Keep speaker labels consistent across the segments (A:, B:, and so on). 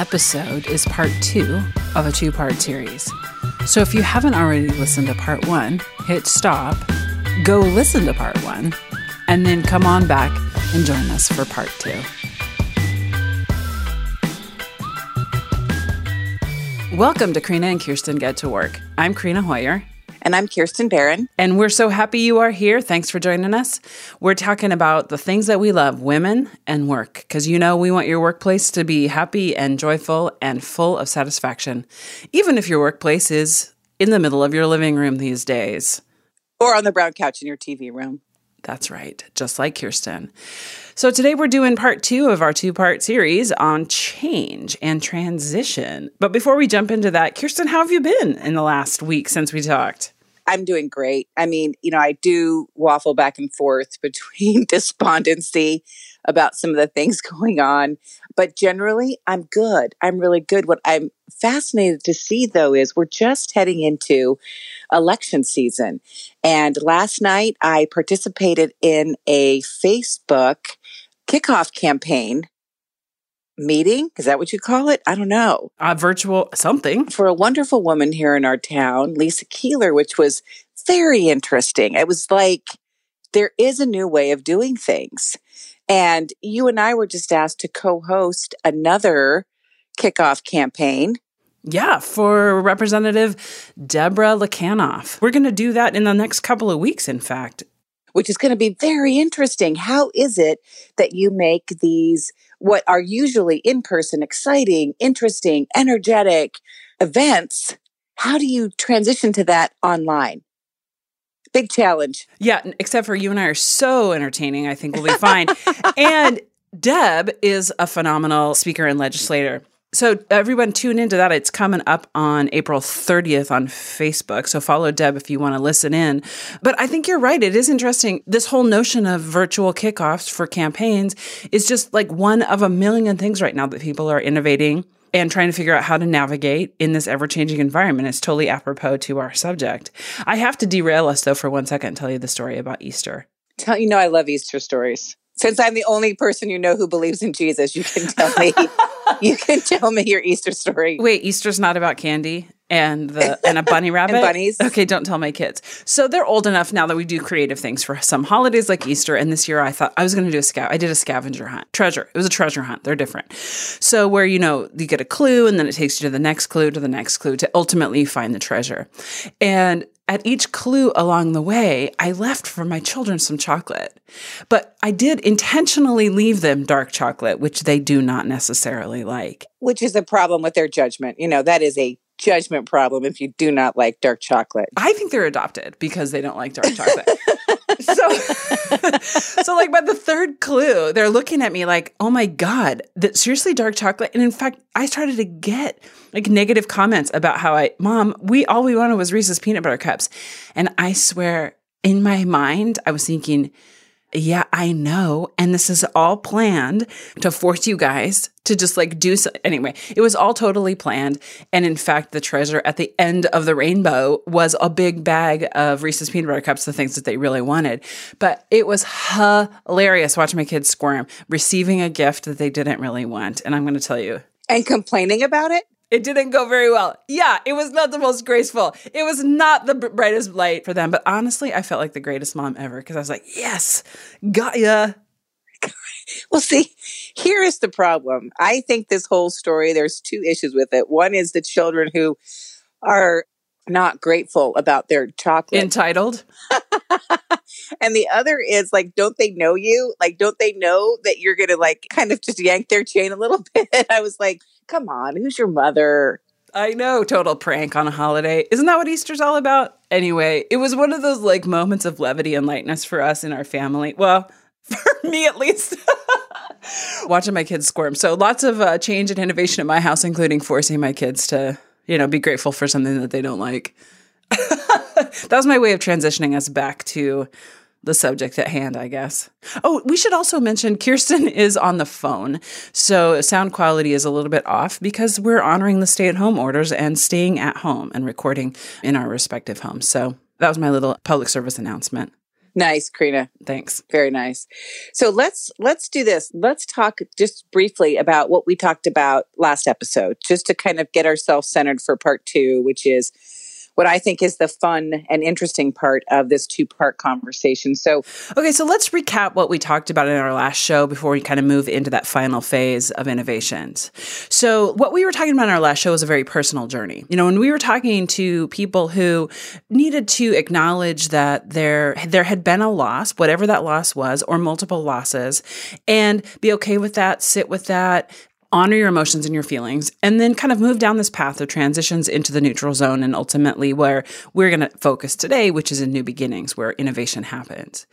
A: episode is part two of a two part series. So if you haven't already listened to part one, hit stop, go listen to part one, and then come on back and join us for part two. Welcome to Krina and Kirsten Get to Work. I'm Krina Hoyer.
B: And I'm Kirsten Barron.
A: And we're so happy you are here. Thanks for joining us. We're talking about the things that we love women and work, because you know we want your workplace to be happy and joyful and full of satisfaction, even if your workplace is in the middle of your living room these days.
B: Or on the brown couch in your TV room.
A: That's right, just like Kirsten. So today we're doing part two of our two part series on change and transition. But before we jump into that, Kirsten, how have you been in the last week since we talked?
B: I'm doing great. I mean, you know, I do waffle back and forth between despondency about some of the things going on, but generally I'm good. I'm really good. What I'm fascinated to see though is we're just heading into election season. And last night I participated in a Facebook kickoff campaign meeting. Is that what you call it? I don't know.
A: A virtual something.
B: For a wonderful woman here in our town, Lisa Keeler, which was very interesting. It was like, there is a new way of doing things. And you and I were just asked to co host another kickoff campaign.
A: Yeah, for Representative Deborah Lakanoff. We're going to do that in the next couple of weeks, in fact.
B: Which is going to be very interesting. How is it that you make these, what are usually in person, exciting, interesting, energetic events? How do you transition to that online? Big challenge.
A: Yeah, except for you and I are so entertaining, I think we'll be fine. and Deb is a phenomenal speaker and legislator. So everyone tune into that. It's coming up on April 30th on Facebook. So follow Deb if you want to listen in. But I think you're right. It is interesting. This whole notion of virtual kickoffs for campaigns is just like one of a million things right now that people are innovating and trying to figure out how to navigate in this ever changing environment. It's totally apropos to our subject. I have to derail us though for one second and tell you the story about Easter.
B: Tell you know I love Easter stories. Since I'm the only person you know who believes in Jesus, you can tell me you can tell me your Easter story.
A: Wait, Easter's not about candy and the and a bunny rabbit.
B: and bunnies.
A: Okay, don't tell my kids. So they're old enough now that we do creative things for some holidays like Easter. And this year I thought I was going to do a scout. I did a scavenger hunt. Treasure. It was a treasure hunt. They're different. So where you know you get a clue and then it takes you to the next clue to the next clue to ultimately find the treasure. And at each clue along the way, I left for my children some chocolate. But I did intentionally leave them dark chocolate, which they do not necessarily like.
B: Which is a problem with their judgment. You know, that is a judgment problem if you do not like dark chocolate.
A: I think they're adopted because they don't like dark chocolate. so so like by the third clue they're looking at me like oh my god that seriously dark chocolate and in fact i started to get like negative comments about how i mom we all we wanted was reese's peanut butter cups and i swear in my mind i was thinking yeah, I know. And this is all planned to force you guys to just like do so. Anyway, it was all totally planned. And in fact, the treasure at the end of the rainbow was a big bag of Reese's peanut butter cups, the things that they really wanted. But it was hilarious watching my kids squirm, receiving a gift that they didn't really want. And I'm going to tell you.
B: And complaining about it?
A: It didn't go very well. Yeah, it was not the most graceful. It was not the brightest light for them. But honestly, I felt like the greatest mom ever because I was like, yes, got ya.
B: Well, see, here is the problem. I think this whole story, there's two issues with it. One is the children who are not grateful about their chocolate.
A: Entitled.
B: and the other is like, don't they know you? Like, don't they know that you're going to like kind of just yank their chain a little bit? I was like, come on, who's your mother?
A: I know, total prank on a holiday. Isn't that what Easter's all about? Anyway, it was one of those like moments of levity and lightness for us in our family. Well, for me at least. Watching my kids squirm. So lots of uh, change and innovation at my house, including forcing my kids to, you know, be grateful for something that they don't like. that was my way of transitioning us back to the subject at hand, I guess. Oh, we should also mention Kirsten is on the phone. So sound quality is a little bit off because we're honoring the stay at home orders and staying at home and recording in our respective homes. So that was my little public service announcement.
B: Nice, Krina.
A: Thanks.
B: Very nice. So let's let's do this. Let's talk just briefly about what we talked about last episode, just to kind of get ourselves centered for part two, which is what I think is the fun and interesting part of this two part conversation. So,
A: okay, so let's recap what we talked about in our last show before we kind of move into that final phase of innovations. So, what we were talking about in our last show was a very personal journey. You know, when we were talking to people who needed to acknowledge that there there had been a loss, whatever that loss was, or multiple losses, and be okay with that, sit with that, honor your emotions and your feelings, and then kind of move down this path of transitions into the neutral zone and ultimately where we're going to focus today, which is in new beginnings, where innovation happens.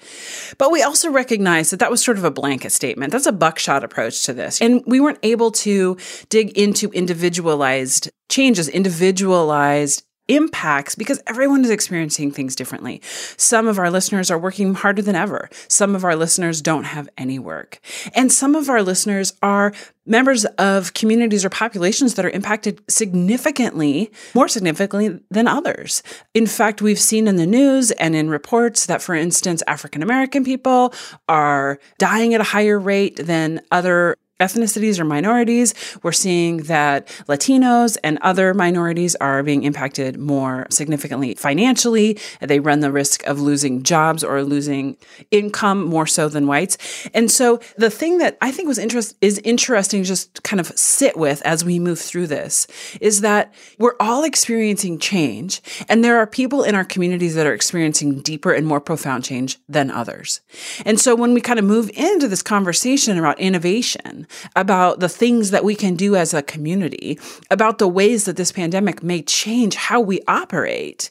A: But we also recognize that that was sort of a blanket statement. That's a buckshot approach to this. And we weren't able to dig into individualized changes, individualized impacts because everyone is experiencing things differently. Some of our listeners are working harder than ever. Some of our listeners don't have any work. And some of our listeners are members of communities or populations that are impacted significantly, more significantly than others. In fact, we've seen in the news and in reports that, for instance, African American people are dying at a higher rate than other ethnicities or minorities. We're seeing that Latinos and other minorities are being impacted more significantly financially. They run the risk of losing jobs or losing income more so than whites. And so the thing that I think was interest is interesting just kind of sit with as we move through this is that we're all experiencing change and there are people in our communities that are experiencing deeper and more profound change than others. And so when we kind of move into this conversation about innovation, about the things that we can do as a community, about the ways that this pandemic may change how we operate.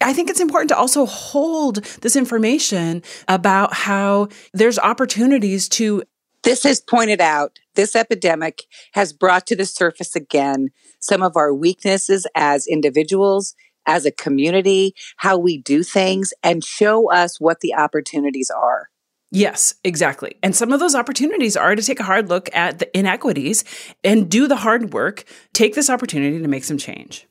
A: I think it's important to also hold this information about how there's opportunities to.
B: This has pointed out, this epidemic has brought to the surface again some of our weaknesses as individuals, as a community, how we do things, and show us what the opportunities are.
A: Yes, exactly. And some of those opportunities are to take a hard look at the inequities and do the hard work, take this opportunity to make some change.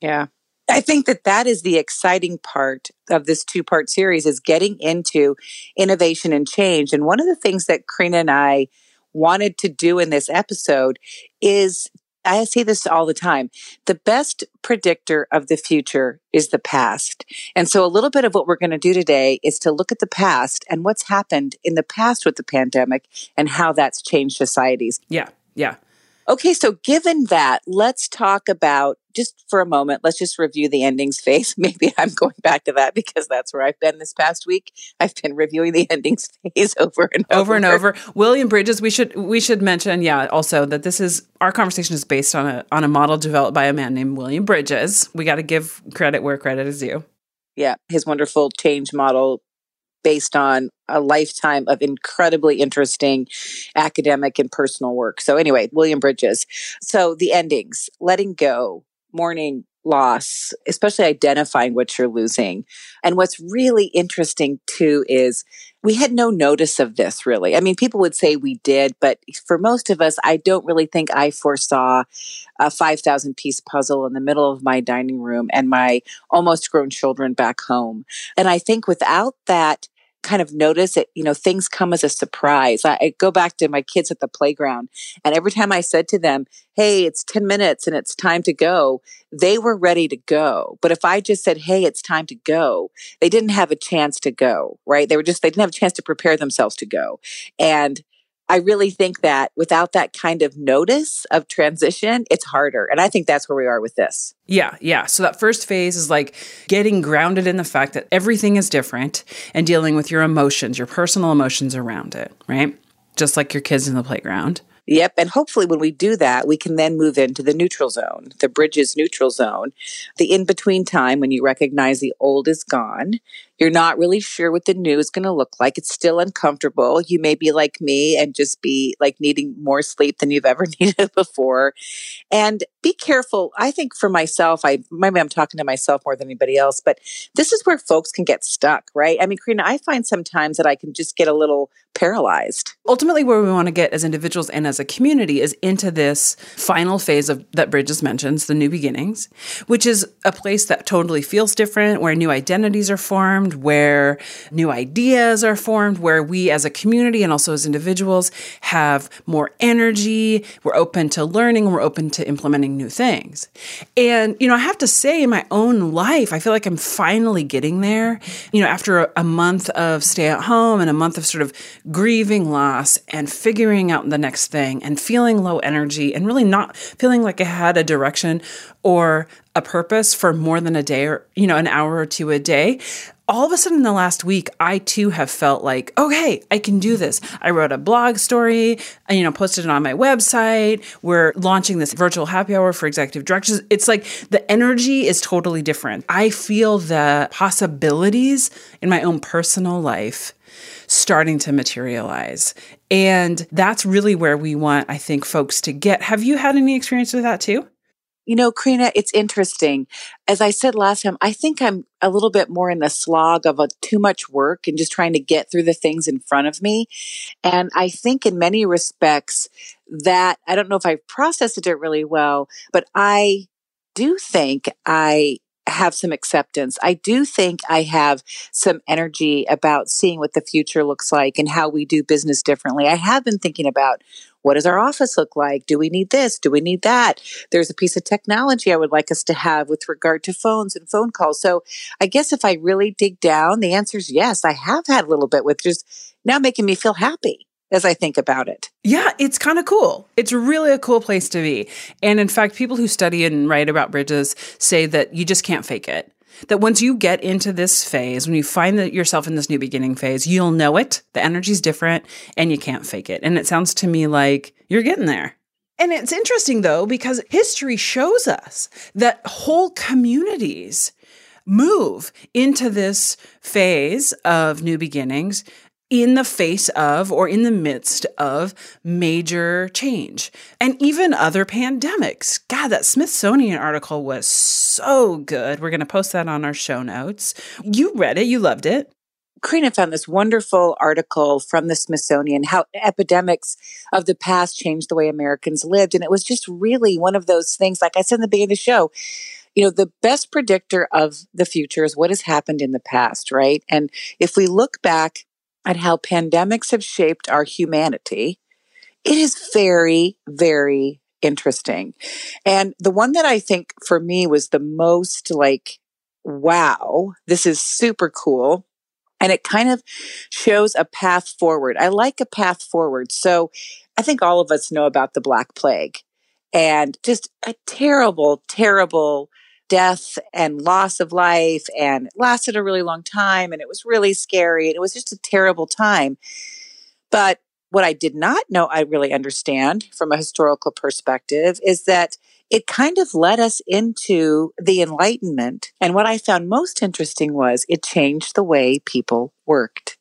B: Yeah. I think that that is the exciting part of this two part series is getting into innovation and change. And one of the things that Krina and I wanted to do in this episode is I say this all the time. The best predictor of the future is the past. And so a little bit of what we're going to do today is to look at the past and what's happened in the past with the pandemic and how that's changed societies.
A: Yeah. Yeah.
B: Okay, so given that, let's talk about just for a moment, let's just review the endings phase. Maybe I'm going back to that because that's where I've been this past week. I've been reviewing the endings phase over and over,
A: over and over. William Bridges, we should we should mention, yeah, also that this is our conversation is based on a on a model developed by a man named William Bridges. We got to give credit where credit is due.
B: Yeah, his wonderful change model based on a lifetime of incredibly interesting academic and personal work. So, anyway, William Bridges. So, the endings, letting go, mourning, loss, especially identifying what you're losing. And what's really interesting too is we had no notice of this really. I mean, people would say we did, but for most of us, I don't really think I foresaw a 5,000 piece puzzle in the middle of my dining room and my almost grown children back home. And I think without that kind of notice it, you know, things come as a surprise. I, I, go back to my kids at the playground and every time I said to them, Hey, it's 10 minutes and it's time to go, they were ready to go. But if I just said, Hey, it's time to go, they didn't have a chance to go, right? They were just, they didn't have a chance to prepare themselves to go. And I really think that without that kind of notice of transition, it's harder. And I think that's where we are with this.
A: Yeah, yeah. So that first phase is like getting grounded in the fact that everything is different and dealing with your emotions, your personal emotions around it, right? Just like your kids in the playground.
B: Yep. And hopefully, when we do that, we can then move into the neutral zone, the bridges neutral zone, the in between time when you recognize the old is gone. You're not really sure what the new is going to look like. It's still uncomfortable. You may be like me and just be like needing more sleep than you've ever needed before. And be careful. I think for myself, I maybe I'm talking to myself more than anybody else, but this is where folks can get stuck, right? I mean, Krina, I find sometimes that I can just get a little paralyzed.
A: Ultimately, where we want to get as individuals and as a community is into this final phase of that Bridges mentions, the new beginnings, which is a place that totally feels different, where new identities are formed, formed, where new ideas are formed, where we as a community and also as individuals have more energy. We're open to learning, we're open to implementing new things. And, you know, I have to say, in my own life, I feel like I'm finally getting there. You know, after a, a month of stay at home and a month of sort of grieving loss and figuring out the next thing and feeling low energy and really not feeling like I had a direction or a purpose for more than a day or, you know, an hour or two a day, all of a sudden in the last week, I too have felt like, okay, I can do this. I wrote a blog story, I, you know, posted it on my website. We're launching this virtual happy hour for executive directors. It's like the energy is totally different. I feel the possibilities in my own personal life starting to materialize. And that's really where we want, I think, folks to get. Have you had any experience with that too?
B: You know, Krina, it's interesting. As I said last time, I think I'm a little bit more in the slog of a too much work and just trying to get through the things in front of me. And I think in many respects that I don't know if I've processed it really well, but I do think I have some acceptance. I do think I have some energy about seeing what the future looks like and how we do business differently. I have been thinking about what does our office look like? Do we need this? Do we need that? There's a piece of technology I would like us to have with regard to phones and phone calls. So I guess if I really dig down, the answer is yes. I have had a little bit with just now making me feel happy as I think about it.
A: Yeah, it's kind of cool. It's really a cool place to be. And in fact, people who study and write about bridges say that you just can't fake it. That once you get into this phase, when you find that yourself in this new beginning phase, you'll know it. The energy's different and you can't fake it. And it sounds to me like you're getting there. And it's interesting though, because history shows us that whole communities move into this phase of new beginnings in the face of or in the midst of major change and even other pandemics. God, that Smithsonian article was so good. We're going to post that on our show notes. You read it, you loved it.
B: Karina found this wonderful article from the Smithsonian, how epidemics of the past changed the way Americans lived. And it was just really one of those things, like I said in the beginning of the show, you know, the best predictor of the future is what has happened in the past, right? And if we look back at how pandemics have shaped our humanity, it is very, very interesting. And the one that I think for me was the most like, wow, this is super cool. And it kind of shows a path forward. I like a path forward. So I think all of us know about the Black Plague and just a terrible, terrible death and loss of life and it lasted a really long time and it was really scary and it was just a terrible time. But what I did not know I really understand from a historical perspective is that it kind of led us into the Enlightenment. And what I found most interesting was it changed the way people worked.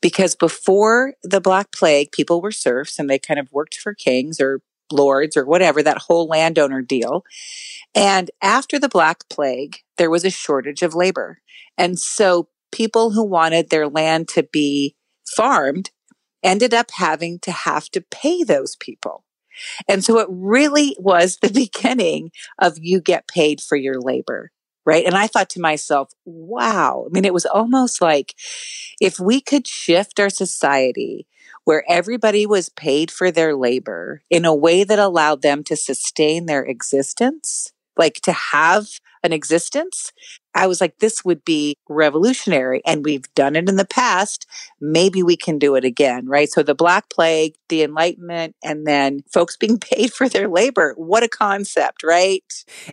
B: Because before the Black Plague, people were serfs and they kind of worked for kings or lords or whatever, that whole landowner deal. And after the Black Plague, there was a shortage of labor. And so people who wanted their land to be farmed ended up having to have to pay those people. And so it really was the beginning of you get paid for your labor. Right. And I thought to myself, wow. I mean, it was almost like if we could shift our society where everybody was paid for their labor in a way that allowed them to sustain their existence, like to have an existence, I was like, this would be revolutionary. And we've done it in the past. Maybe we can do it again, right? So the Black Plague, the Enlightenment, and then folks being paid for their labor. What a concept, right?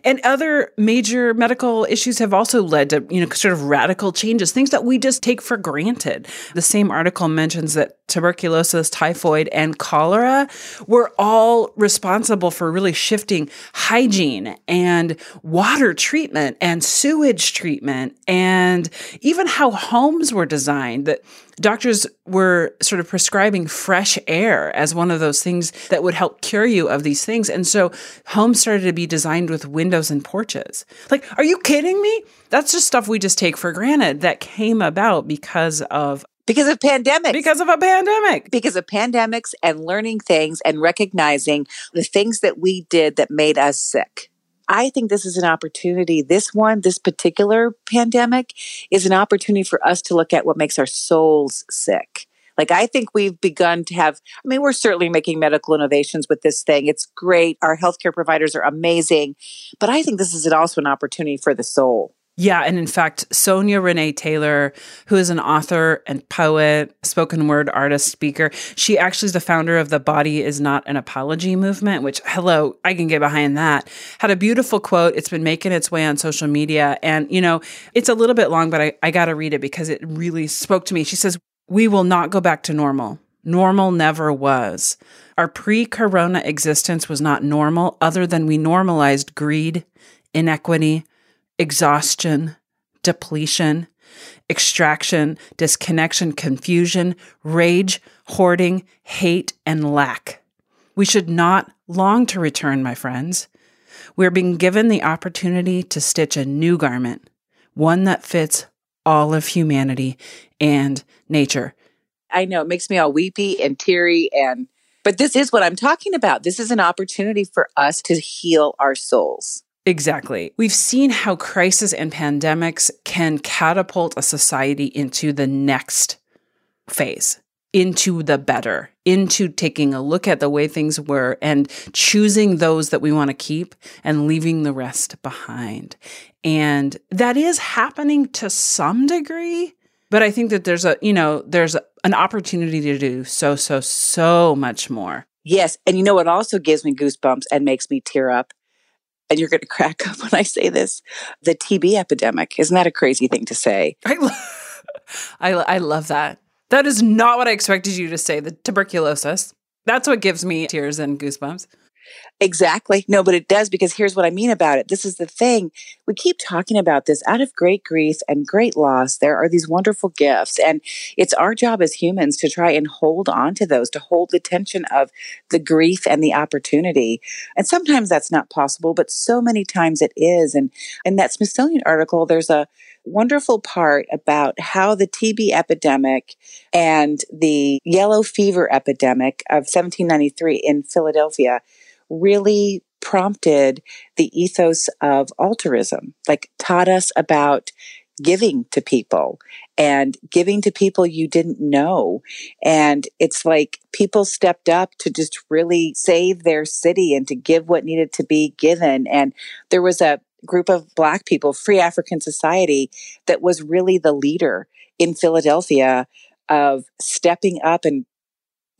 A: And other major medical issues have also led to, you know, sort of radical changes, things that we just take for granted. The same article mentions that tuberculosis, typhoid, and cholera were all responsible for really shifting hygiene and water treatment and sewage treatment and even how homes were designed that doctors were sort of prescribing fresh air as one of those things that would help cure you of these things. And so homes started to be designed with windows and porches. Like, are you kidding me? That's just stuff we just take for granted that came about because of
B: because of pandemics.
A: Because of a pandemic.
B: Because of pandemics and learning things and recognizing the things that we did that made us sick. I think this is an opportunity. This one, this particular pandemic is an opportunity for us to look at what makes our souls sick. Like, I think we've begun to have, I mean, we're certainly making medical innovations with this thing. It's great. Our healthcare providers are amazing. But I think this is also an opportunity for the soul.
A: Yeah. And in fact, Sonya Renee Taylor, who is an author and poet, spoken word artist, speaker, she actually is the founder of the Body is Not an Apology movement, which, hello, I can get behind that. Had a beautiful quote. It's been making its way on social media. And, you know, it's a little bit long, but I, I got to read it because it really spoke to me. She says, We will not go back to normal. Normal never was. Our pre corona existence was not normal, other than we normalized greed, inequity, exhaustion, depletion, extraction, disconnection, confusion, rage, hoarding, hate, and lack. We should not long to return, my friends. We're being given the opportunity to stitch a new garment, one that fits all of humanity and nature.
B: I know it makes me all weepy and teary and but this is what I'm talking about. This is an opportunity for us to heal our souls.
A: Exactly. We've seen how crisis and pandemics can catapult a society into the next phase, into the better, into taking a look at the way things were and choosing those that we want to keep and leaving the rest behind. And that is happening to some degree. But I think that there's a, you know, there's an opportunity to do so, so, so much more.
B: Yes. And you know what also gives me goosebumps and makes me tear up? And you're going to crack up when I say this, the TB epidemic. Isn't that a crazy thing to say?
A: I, lo- I, I love that. That is not what I expected you to say, the tuberculosis. That's what gives me tears and goosebumps.
B: Exactly. No, but it does because here's what I mean about it. This is the thing. We keep talking about this out of great grief and great loss. There are these wonderful gifts. And it's our job as humans to try and hold on to those, to hold the tension of the grief and the opportunity. And sometimes that's not possible, but so many times it is. And in that Smithsonian article, there's a wonderful part about how the TB epidemic and the yellow fever epidemic of 1793 in Philadelphia really prompted the ethos of altruism, like taught us about giving to people and giving to people you didn't know. And it's like people stepped up to just really save their city and to give what needed to be given. And there was a group of Black people, Free African Society, that was really the leader in Philadelphia of stepping up and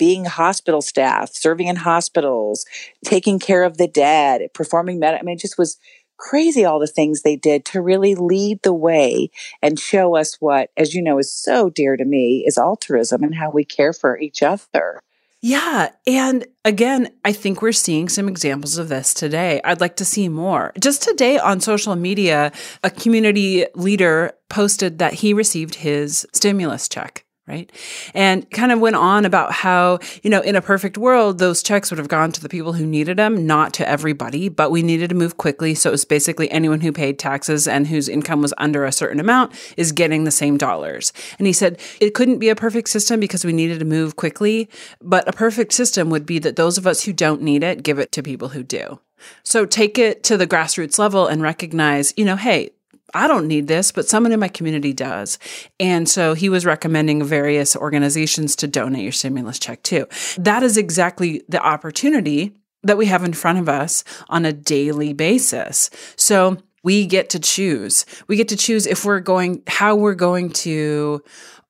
B: being hospital staff, serving in hospitals, taking care of the dead, performing med. I mean, it just was crazy all the things they did to really lead the way and show us what, as you know, is so dear to me is altruism and how we care for each other.
A: Yeah. And again, I think we're seeing some examples of this today. I'd like to see more. Just today on social media, a community leader posted that he received his stimulus check right? And kind of went on about how, you know, in a perfect world, those checks would have gone to the people who needed them, not to everybody, but we needed to move quickly. So it was basically anyone who paid taxes and whose income was under a certain amount is getting the same dollars. And he said it couldn't be a perfect system because we needed to move quickly, but a perfect system would be that those of us who don't need it give it to people who do. So take it to the grassroots level and recognize, you know, hey, I don't need this, but someone in my community does. And so he was recommending various organizations to donate your stimulus check too. That is exactly the opportunity that we have in front of us on a daily basis. So we get to choose. We get to choose if we're going, how we're going to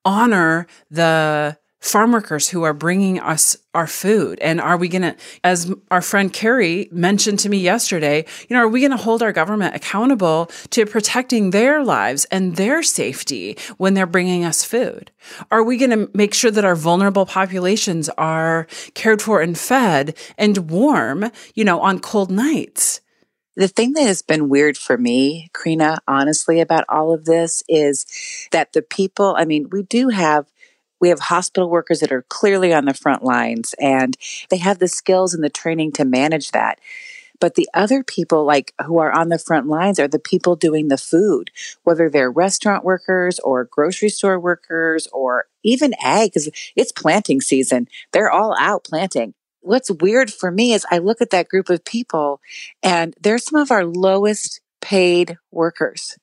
A: honor the farm workers who are bringing us our food? And are we going to, as our friend Carrie mentioned to me yesterday, you know, are we going to hold our government accountable to protecting their lives and their safety when they're bringing us food? Are we going to make sure that our vulnerable populations are cared for and fed and warm, you know, on cold nights?
B: The thing that has been weird for me, Krina, honestly, about all of this is that the people, I mean, we do have we have hospital workers that are clearly on the front lines and they have the skills and the training to manage that. But the other people like who are on the front lines are the people doing the food, whether they're restaurant workers or grocery store workers or even ag, because it's planting season. They're all out planting. what's weird for me is I look at that group of people and they're some of our lowest paid workers.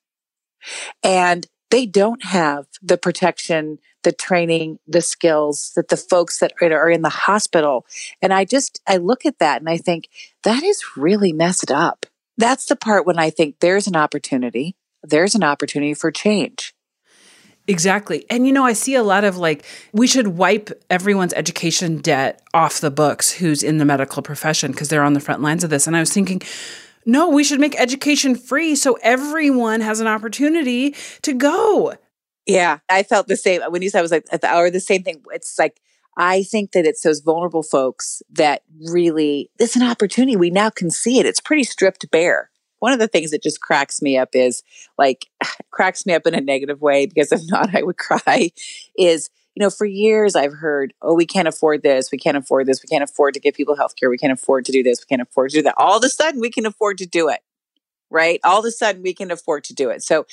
B: And they don't have the protection, the training, the skills that the folks that are in the hospital. And I just, I look at that and I think that is really messed up. That's the part when I think there's an opportunity. There's an opportunity for change.
A: Exactly. And you know, I see a lot of like, we should wipe everyone's education debt off the books who's in the medical profession because they're on the front lines of this. And I was thinking, no, we should make education free so everyone has an opportunity to go.
B: Yeah, I felt the same. When you said I was like at the hour, the same thing. It's like, I think that it's those vulnerable folks that really, it's an opportunity. We now can see it. It's pretty stripped bare one of the things that just cracks me up is like cracks me up in a negative way because if not i would cry is you know for years i've heard oh we can't afford this we can't afford this we can't afford to give people health care we can't afford to do this we can't afford to do that. All of a sudden we can afford to do it right? All of a sudden we can afford to do it. So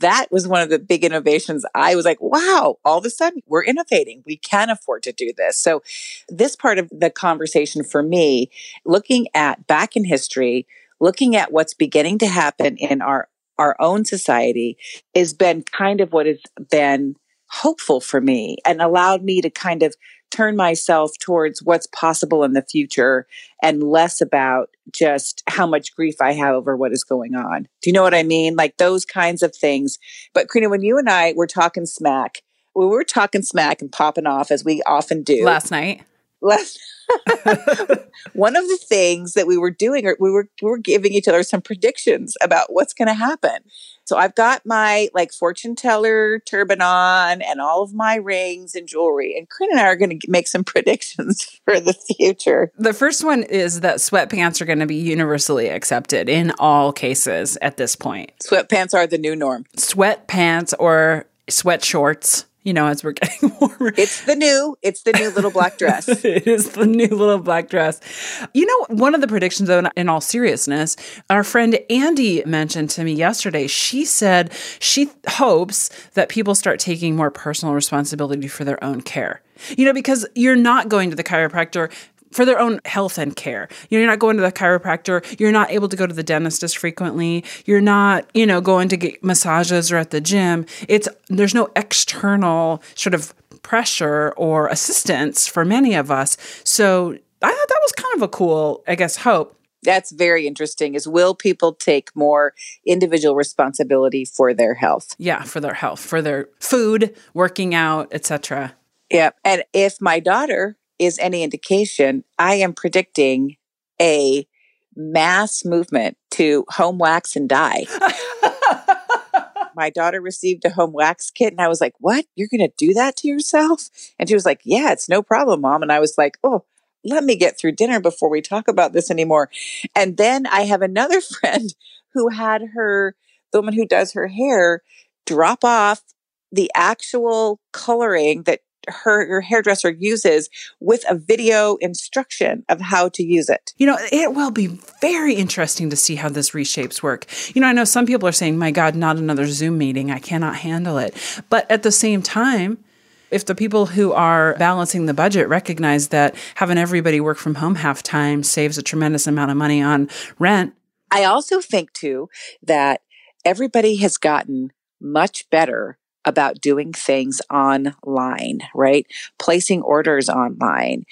B: that was one of the big innovations. I was like wow all of a sudden we're innovating we can afford to do this. So this part of the conversation for me looking at back in history looking at what's beginning to happen in our our own society has been kind of what has been hopeful for me and allowed me to kind of turn myself towards what's possible in the future and less about just how much grief I have over what is going on. Do you know what I mean? Like those kinds of things. But Krina, when you and I were talking smack, we were talking smack and popping off as we often do
A: last night.
B: Last one of the things that we were doing, we were we were giving each other some predictions about what's going to happen. So I've got my like fortune teller turban on and all of my rings and jewelry. And Corinne and I are going to make some predictions for the future.
A: The first one is that sweatpants are going to be universally accepted in all cases at this point.
B: Sweatpants are the new norm.
A: Sweatpants or sweat shorts you know, as we're getting warmer.
B: It's the new, it's the new little black dress.
A: it is the new little black dress. You know, one of the predictions, though, in all seriousness, our friend Andy mentioned to me yesterday, she said she hopes that people start taking more personal responsibility for their own care. You know, because you're not going to the chiropractor for their own health and care. You're not going to the chiropractor. You're not able to go to the dentist as frequently. You're not, you know, going to get massages or at the gym. It's there's no external sort of pressure or assistance for many of us. So I thought that was kind of a cool, I guess, hope.
B: That's very interesting. Is will people take more individual responsibility for their health?
A: Yeah, for their health, for their food, working out, etc.
B: Yeah, and if my daughter is any indication, I am predicting a mass movement to home wax and dye. My daughter received a home wax kit, and I was like, What? You're going to do that to yourself? And she was like, Yeah, it's no problem, mom. And I was like, Oh, let me get through dinner before we talk about this anymore. And then I have another friend who had her, the woman who does her hair, drop off the actual coloring that her, her hairdresser uses with a video instruction of how to use it.
A: You know, it will be very interesting to see how this reshapes work. You know, I know some people are saying, my God, not another Zoom meeting. I cannot handle it. But at the same time, if the people who are balancing the budget recognize that having everybody work from home half time saves a tremendous amount of money on rent.
B: I also think, too, that everybody has gotten much better about doing things online, right? Placing orders online,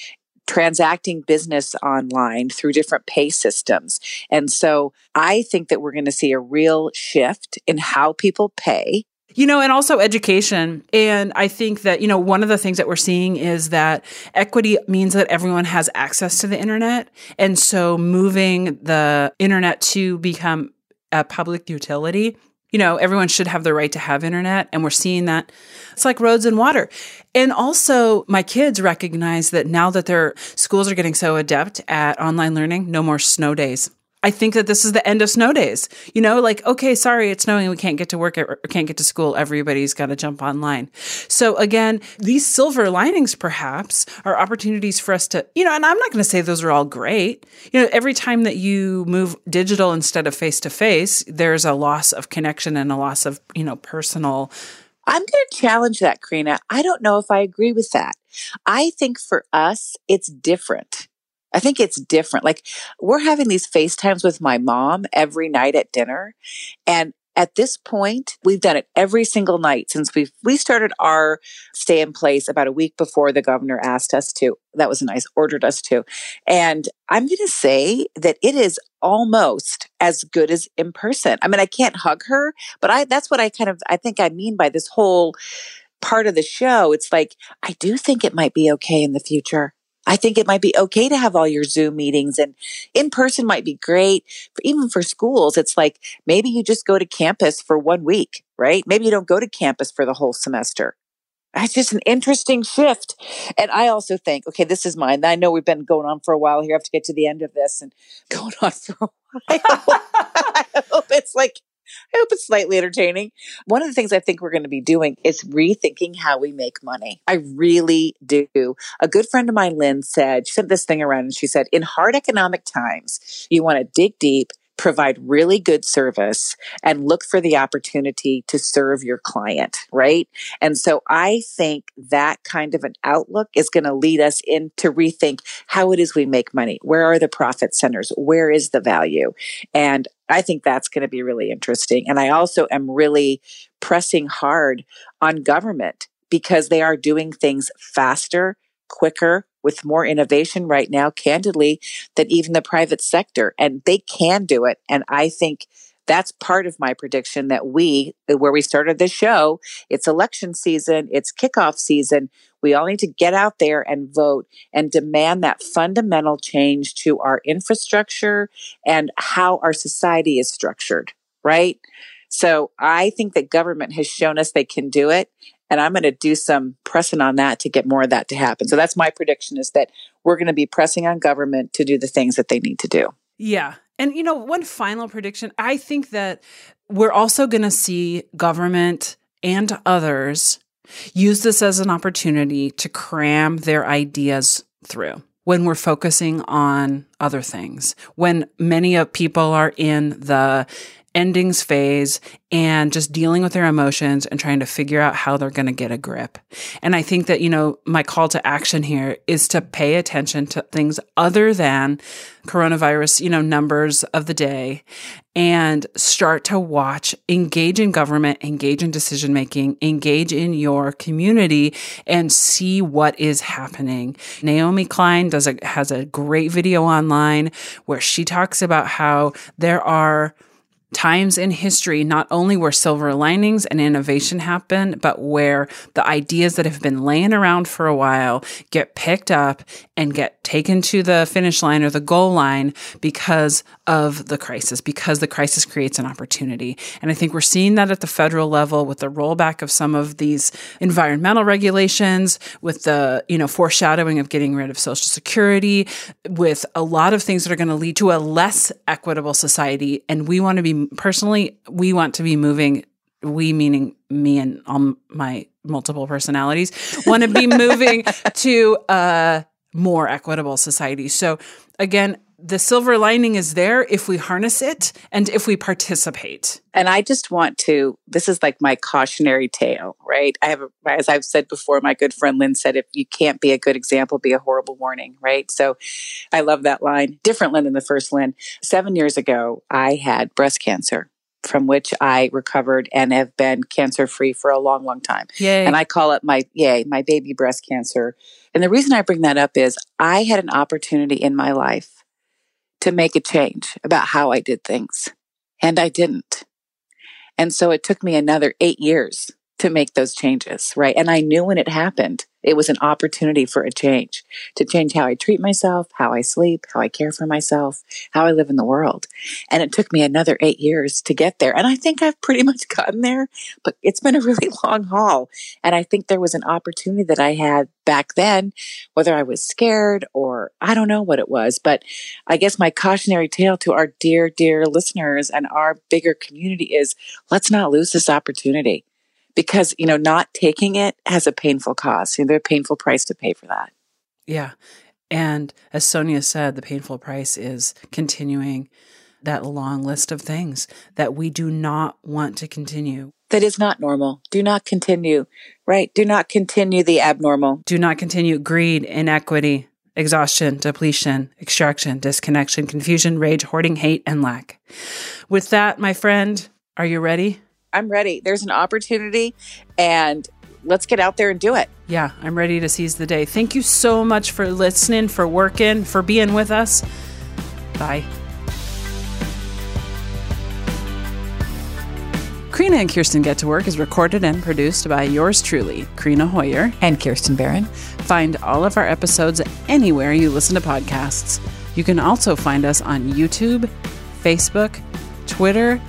B: transacting business online through different pay systems. And so I think that we're going to see a real shift in how people pay.
A: You know, and also education. And I think that, you know, one of the things that we're seeing is that equity means that everyone has access to the internet. And so moving the internet to become a public utility you know, everyone should have the right to have internet. And we're seeing that. It's like roads and water. And also, my kids recognize that now that their schools are getting so adept at online learning, no more snow days. I think that this is the end of snow days. You know, like, okay, sorry, it's snowing. We can't get to work or can't get to school. Everybody's got to jump online. So again, these silver linings perhaps are opportunities for us to, you know, and I'm not going to say those are all great. You know, every time that you move digital instead of face to face, there's a loss of connection and a loss of, you know, personal.
B: I'm going to challenge that, Krina. I don't know if I agree with that. I think for us, it's different I think it's different. Like we're having these FaceTimes with my mom every night at dinner. And at this point, we've done it every single night since we we started our stay in place about a week before the governor asked us to. That was nice, ordered us to. And I'm going to say that it is almost as good as in person. I mean, I can't hug her, but I that's what I kind of I think I mean by this whole part of the show. It's like I do think it might be okay in the future. I think it might be okay to have all your Zoom meetings and in person might be great. Even for schools, it's like maybe you just go to campus for one week, right? Maybe you don't go to campus for the whole semester. It's just an interesting shift. And I also think, okay, this is mine. I know we've been going on for a while here. I have to get to the end of this and going on for a while. I hope it's like hope it's slightly entertaining. One of the things I think we're going to be doing is rethinking how we make money. I really do. A good friend of mine, Lynn, said, she sent this thing around and she said, in hard economic times, you want to dig deep, provide really good service and look for the opportunity to serve your client, right? And so I think that kind of an outlook is going to lead us in to rethink how it is we make money. Where are the profit centers? Where is the value? And I think that's going to be really interesting. And I also am really pressing hard on government because they are doing things faster, quicker, with more innovation right now, candidly, than even the private sector. And they can do it. And I think that's part of my prediction that we, where we started this show, it's election season, it's kickoff season. We all need to get out there and vote and demand that fundamental change to our infrastructure and how our society is structured, right? So I think that government has shown us they can do it. And I'm going to do some pressing on that to get more of that to happen. So that's my prediction is that we're going to be pressing on government to do the things that they need to do.
A: Yeah. And, you know, one final prediction I think that we're also going to see government and others use this as an opportunity to cram their ideas through when we're focusing on other things, when many of people are in the endings phase and just dealing with their emotions and trying to figure out how they're going to get a grip. And I think that, you know, my call to action here is to pay attention to things other than coronavirus, you know, numbers of the day and start to watch, engage in government, engage in decision making, engage in your community and see what is happening. Naomi Klein does a, has a great video online where she talks about how there are times in history, not only where silver linings and innovation happen, but where the ideas that have been laying around for a while get picked up and get taken to the finish line or the goal line because of the crisis, because the crisis creates an opportunity. And I think we're seeing that at the federal level with the rollback of some of these environmental regulations, with the, you know, foreshadowing of getting rid of Social Security, with a lot of things that are going to lead to a less equitable society. And we want to be personally, we want to be moving, we meaning me and all my multiple personalities, want to be moving to a more equitable society. So again, the silver lining is there if we harness it and if we participate.
B: And I just want to, this is like my cautionary tale, right? I have, as I've said before, my good friend Lynn said, if you can't be a good example, be a horrible warning, right? So I love that line. Different Lynn than the first Lynn. Seven years ago, I had breast cancer from which I recovered and have been cancer free for a long, long time.
A: Yay.
B: And I call it my, yay, my baby breast cancer. And the reason I bring that up is I had an opportunity in my life to make a change about how I did things. And I didn't. And so it took me another eight years to make those changes, right? And I knew when it happened, it was an opportunity for a change to change how I treat myself, how I sleep, how I care for myself, how I live in the world. And it took me another eight years to get there. And I think I've pretty much gotten there, but it's been a really long haul. And I think there was an opportunity that I had back then, whether I was scared or I don't know what it was. But I guess my cautionary tale to our dear, dear listeners and our bigger community is let's not lose this opportunity because you know not taking it has a painful cost. You know there's a painful price to pay for that.
A: Yeah. And as sonya said the painful price is continuing that long list of things that we do not want to continue.
B: That is not normal. Do not continue right? Do not continue the abnormal.
A: Do not continue greed inequity exhaustion, depletion, extraction, disconnection, confusion, rage, hoarding, hate, and lack. With that, my friend, are you ready?
B: I'm ready. There's an opportunity, and let's get out there and do it.
A: Yeah, I'm ready to seize the day. Thank you so much for listening, for working, for being with us. Bye. Krina and Kirsten Get to Work is recorded and produced by yours truly, Krina Hoyer
C: and Kirsten Barron.
A: Find all of our episodes anywhere you listen to podcasts. You can also find us on YouTube, Facebook, Twitter,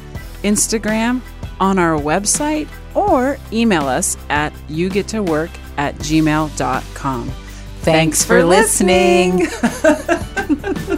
A: Instagram, on our website, or email us at yougettowork at gmail.com.
C: Thanks, Thanks for, for listening.